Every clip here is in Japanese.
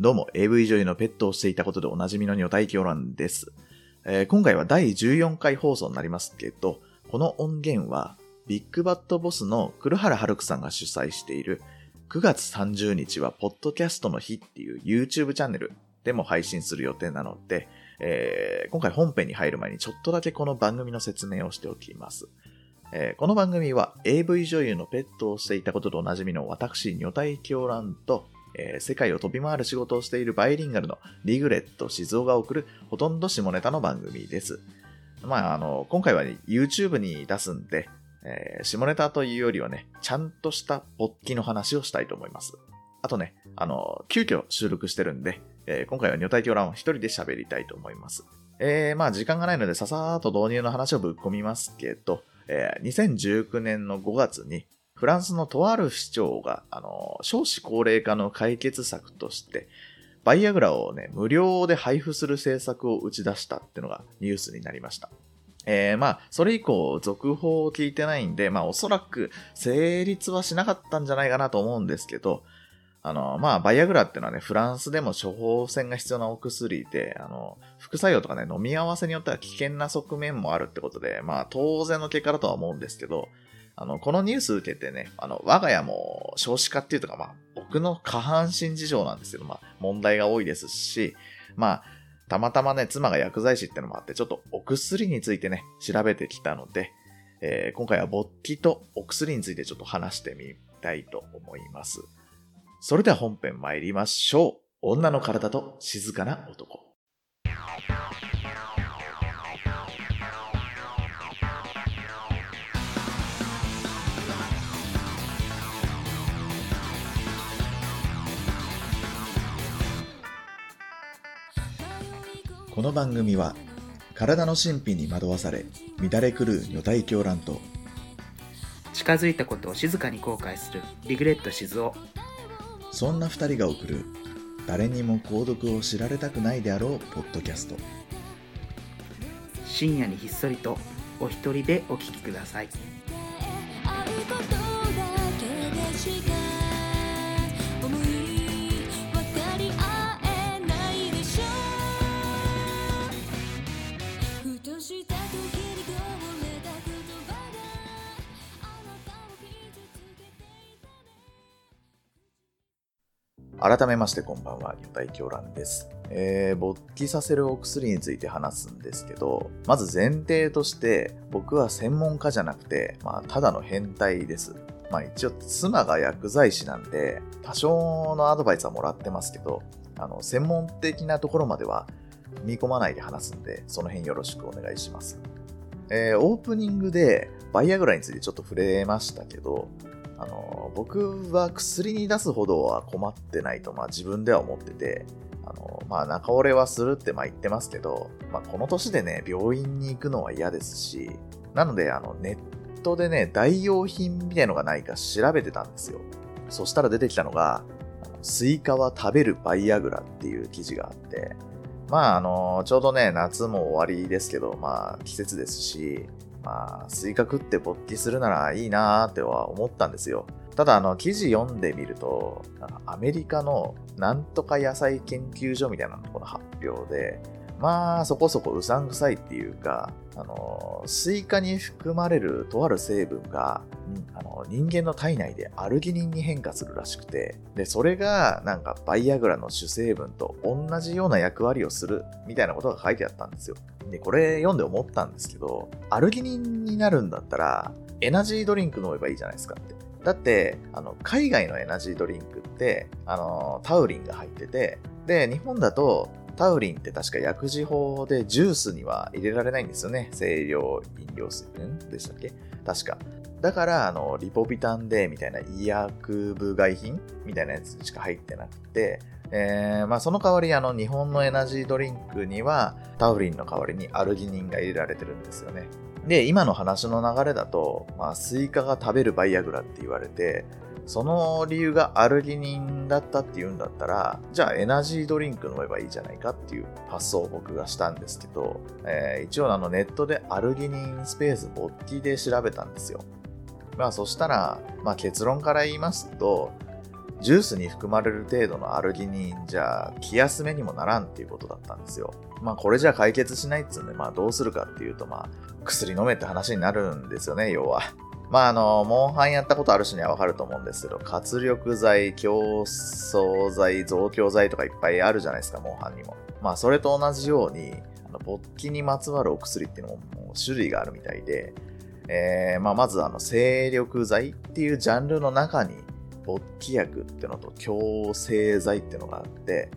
どうも、AV 女優のペットをしていたことでおなじみの女体狂乱です、えー、今回は第14回放送になりますけど、この音源は、ビッグバットボスの黒原春樹さんが主催している、9月30日はポッドキャストの日っていう YouTube チャンネルでも配信する予定なので、えー、今回本編に入る前にちょっとだけこの番組の説明をしておきます。えー、この番組は AV 女優のペットをしていたこととおなじみの私、女体狂乱とえー、世界を飛び回る仕事をしているバイリンガルのリグレット静雄が送るほとんど下ネタの番組です。まあ、あの、今回は、YouTube に出すんで、えー、下ネタというよりはね、ちゃんとした勃起の話をしたいと思います。あとね、あの、急遽収録してるんで、えー、今回は女体狂乱を一人で喋りたいと思います。えー、まあ時間がないのでささーっと導入の話をぶっ込みますけど、えー、2019年の5月にフランスのとある市長が、あの、少子高齢化の解決策として、バイアグラをね、無料で配布する政策を打ち出したっていうのがニュースになりました。えー、まあ、それ以降、続報を聞いてないんで、まあ、おそらく成立はしなかったんじゃないかなと思うんですけど、あの、まあ、バイアグラっていうのはね、フランスでも処方箋が必要なお薬で、あの、副作用とかね、飲み合わせによっては危険な側面もあるってことで、まあ、当然の結果だとは思うんですけど、あの、このニュース受けてね、あの、我が家も少子化っていうとか、まあ、僕の下半身事情なんですけど、まあ、問題が多いですし、まあ、たまたまね、妻が薬剤師ってのもあって、ちょっとお薬についてね、調べてきたので、えー、今回は勃起とお薬についてちょっと話してみたいと思います。それでは本編参りましょう。女の体と静かな男。この番組は体の神秘に惑わされ乱れ狂う女体狂乱と近づいたことを静かに後悔するリグレット静雄そんな二人が送る誰にも購読を知られたくないであろうポッドキャスト。深夜にひっそりとお一人でお聞きください改めましてこんばんは、魚体狂乱です。えー、勃起させるお薬について話すんですけど、まず前提として、僕は専門家じゃなくて、まあ、ただの変態です。まあ一応、妻が薬剤師なんで、多少のアドバイスはもらってますけど、あの、専門的なところまでは踏み込まないで話すんで、その辺よろしくお願いします。えー、オープニングでバイアグラについてちょっと触れましたけど、あの、僕は薬に出すほどは困ってないと、まあ自分では思ってて、あの、まあ中折れはするってまあ言ってますけど、まあこの年でね、病院に行くのは嫌ですし、なのであのネットでね、代用品みたいのがないか調べてたんですよ。そしたら出てきたのが、スイカは食べるバイアグラっていう記事があって、まああの、ちょうどね、夏も終わりですけど、まあ季節ですし、まあ、スイカ食って勃起するならいいなーっては思ったんですよ。ただ、あの、記事読んでみると、アメリカのなんとか野菜研究所みたいなところの発表で、まあ、そこそこうさんくさいっていうか、あの、スイカに含まれるとある成分が、あの人間の体内でアルギニンに変化するらしくて、で、それがなんかバイアグラの主成分と同じような役割をするみたいなことが書いてあったんですよ。で、これ読んで思ったんですけど、アルギニンになるんだったら、エナジードリンク飲めばいいじゃないですかって。だって、あの、海外のエナジードリンクって、あの、タウリンが入ってて、で、日本だと、タウリンって確か薬事法でジュースには入れられないんですよね。清涼飲料水でしたっけ？確か。だから、あの、リポビタンデーみたいな医薬部外品みたいなやつしか入ってなくて、えー、まあその代わりあの日本のエナジードリンクにはタウリンの代わりにアルギニンが入れられてるんですよね。で、今の話の流れだと、まあスイカが食べるバイアグラって言われて、その理由がアルギニンだったっていうんだったら、じゃあエナジードリンク飲めばいいじゃないかっていう発想を僕がしたんですけど、えー、一応あのネットでアルギニンスペースボッティで調べたんですよ。まあそしたら、まあ結論から言いますと、ジュースに含まれる程度のアルギニンじゃ気休めにもならんっていうことだったんですよ。まあこれじゃ解決しないっつうんで、まあどうするかっていうと、まあ薬飲めって話になるんですよね、要は。まああの、モンハンやったことある人にはわかると思うんですけど、活力剤、競争剤、増強剤とかいっぱいあるじゃないですか、モンハンにも。まあそれと同じように、あの勃起にまつわるお薬っていうのももう種類があるみたいで、えー、まあまずあの、精力剤っていうジャンルの中に、勃起薬っていうのと強制剤っていうのがあって、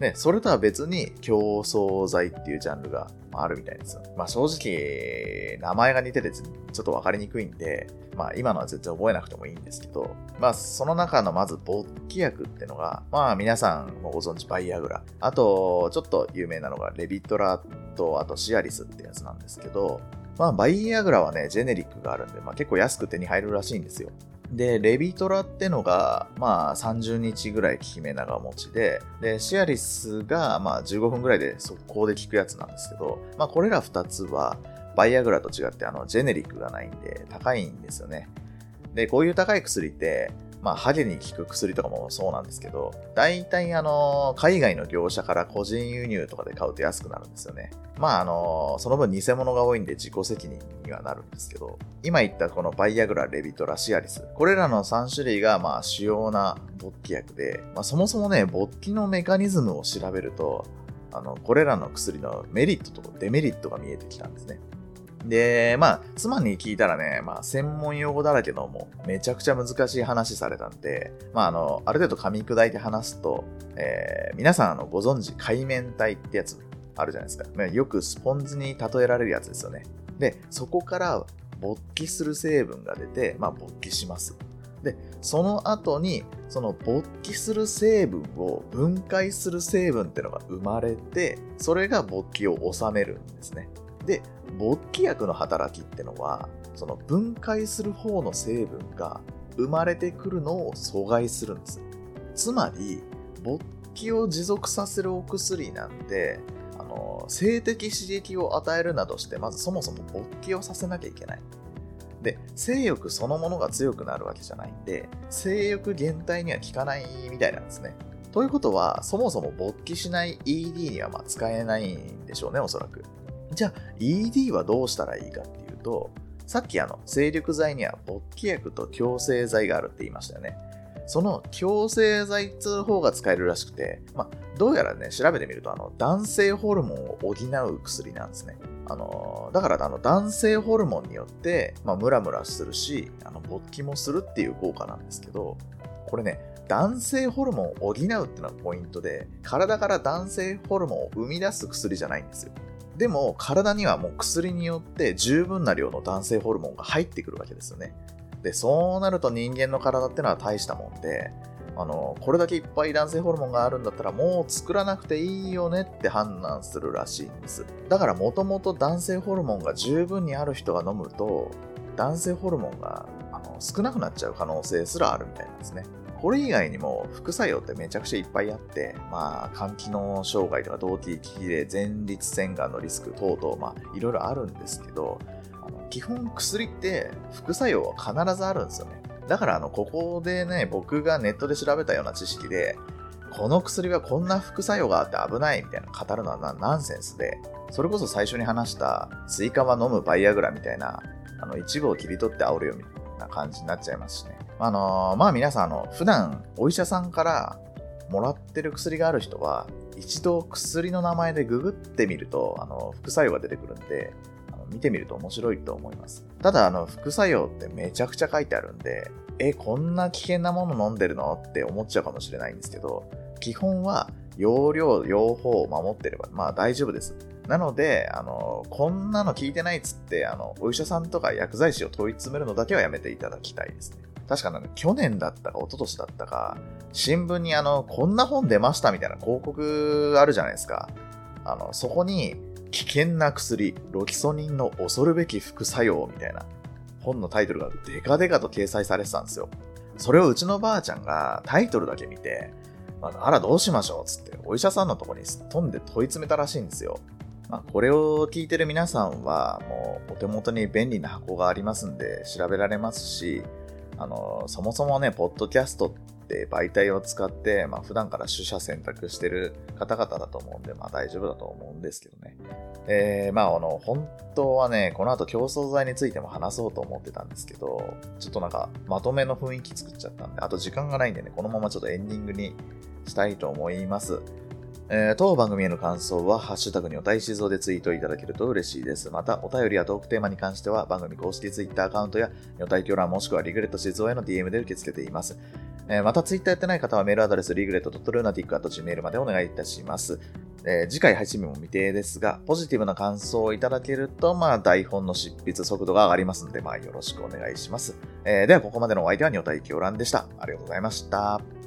ね、それとは別に競争剤っていうジャンルがあるみたいですよ。まあ正直、名前が似ててちょっとわかりにくいんで、まあ今のは全然覚えなくてもいいんですけど、まあその中のまず勃起薬っていうのが、まあ皆さんもご存知バイアグラ。あと、ちょっと有名なのがレビトラと、あとシアリスってやつなんですけど、まあバイアグラはね、ジェネリックがあるんで、まあ結構安く手に入るらしいんですよ。で、レビトラってのが、まあ、30日ぐらい効き目長持ちで、で、シアリスが、まあ、15分ぐらいで速攻で効くやつなんですけど、まあ、これら2つは、バイアグラと違って、あの、ジェネリックがないんで、高いんですよね。で、こういう高い薬って、まあ、ハゲに効く薬とかもそうなんですけど、大体あの、海外の業者から個人輸入とかで買うと安くなるんですよね。まああの、その分偽物が多いんで自己責任にはなるんですけど、今言ったこのバイアグラ、レビトラ、シアリス、これらの3種類がまあ主要な勃起薬で、まあそもそもね、勃起のメカニズムを調べると、あの、これらの薬のメリットとデメリットが見えてきたんですね。で、まあ、妻に聞いたらね、まあ、専門用語だらけのもう、めちゃくちゃ難しい話されたんで、まあ、あの、ある程度噛み砕いて話すと、えー、皆さん、あの、ご存知、海綿体ってやつあるじゃないですか。よくスポンジに例えられるやつですよね。で、そこから勃起する成分が出て、まあ、勃起します。で、その後に、その勃起する成分を分解する成分っていうのが生まれて、それが勃起を収めるんですね。で、勃起薬の働きってのは、その分解する方の成分が生まれてくるのを阻害するんです。つまり、勃起を持続させるお薬なんて、あの、性的刺激を与えるなどして、まずそもそも勃起をさせなきゃいけない。で、性欲そのものが強くなるわけじゃないんで、性欲減退には効かないみたいなんですね。ということは、そもそも勃起しない ED にはま使えないんでしょうね、おそらく。じゃあ ED はどうしたらいいかっていうと、さっきあの、精力剤には勃起薬と強制剤があるって言いましたよね。その強制剤っつう方が使えるらしくて、まあ、どうやらね、調べてみると、あの、男性ホルモンを補う薬なんですね。あの、だからあの、男性ホルモンによって、まあ、ムラムラするし、あの、勃起もするっていう効果なんですけど、これね、男性ホルモンを補うっていうのがポイントで、体から男性ホルモンを生み出す薬じゃないんですよ。でも体にはもう薬によって十分な量の男性ホルモンが入ってくるわけですよね。で、そうなると人間の体ってのは大したもんで、あの、これだけいっぱい男性ホルモンがあるんだったらもう作らなくていいよねって判断するらしいんです。だからもともと男性ホルモンが十分にある人が飲むと、男性ホルモンがあの少なくなっちゃう可能性すらあるみたいなんですね。これ以外にも副作用ってめちゃくちゃいっぱいあって、まあ、肝機能障害とか動悸、気で前立腺がんのリスク等々、まあ、いろいろあるんですけど、あの基本薬って副作用は必ずあるんですよね。だから、あの、ここでね、僕がネットで調べたような知識で、この薬はこんな副作用があって危ないみたいな語るのはナンセンスで、それこそ最初に話したスイカは飲むバイアグラみたいな、あの、一部を切り取って煽るよみたいな感じになっちゃいますしね。あのー、まあ皆さん、あの、普段お医者さんからもらってる薬がある人は、一度薬の名前でググってみると、あの、副作用が出てくるんで、あの見てみると面白いと思います。ただ、あの、副作用ってめちゃくちゃ書いてあるんで、え、こんな危険なもの飲んでるの？って思っちゃうかもしれないんですけど、基本は容量、用法を守ってれば、まあ大丈夫です。なので、あの、こんなの聞いてないっつって、あの、お医者さんとか薬剤師を問い詰めるのだけはやめていただきたいですね。確かなね、去年だったか一昨年だったか、新聞にあの、こんな本出ましたみたいな広告あるじゃないですか。あの、そこに、危険な薬、ロキソニンの恐るべき副作用みたいな本のタイトルがデカデカと掲載されてたんですよ。それをうちのばあちゃんがタイトルだけ見て、あらどうしましょうつってお医者さんのとこにすっ飛んで問い詰めたらしいんですよ。まあ、これを聞いてる皆さんはもうお手元に便利な箱がありますんで調べられますし、あの、そもそもね、ポッドキャストって媒体を使って、まあ、普段から取捨選択してる方々だと思うんで、まあ大丈夫だと思うんですけどね。えー、まああの、本当はね、この後競争剤についても話そうと思ってたんですけど、ちょっとなんかまとめの雰囲気作っちゃったんで、あと時間がないんでね、このままちょっとエンディングにしたいと思います。えー、当番組への感想は、ハッシュタグにおたいしぞでツイートいただけると嬉しいです。また、お便りやトークテーマに関しては、番組公式ツイッターアカウントや、女体狂欄もしくはリグレット静蔵への DM で受け付けています。えー、また、ツイッターやってない方はメールアドレス、リグレット .lunatic.gmail までお願いいたします。えー、次回配信日も未定ですが、ポジティブな感想をいただけると、まあ、台本の執筆速度が上がりますので、まあ、よろしくお願いします。えー、では、ここまでのお相手は女体狂欄でした。ありがとうございました。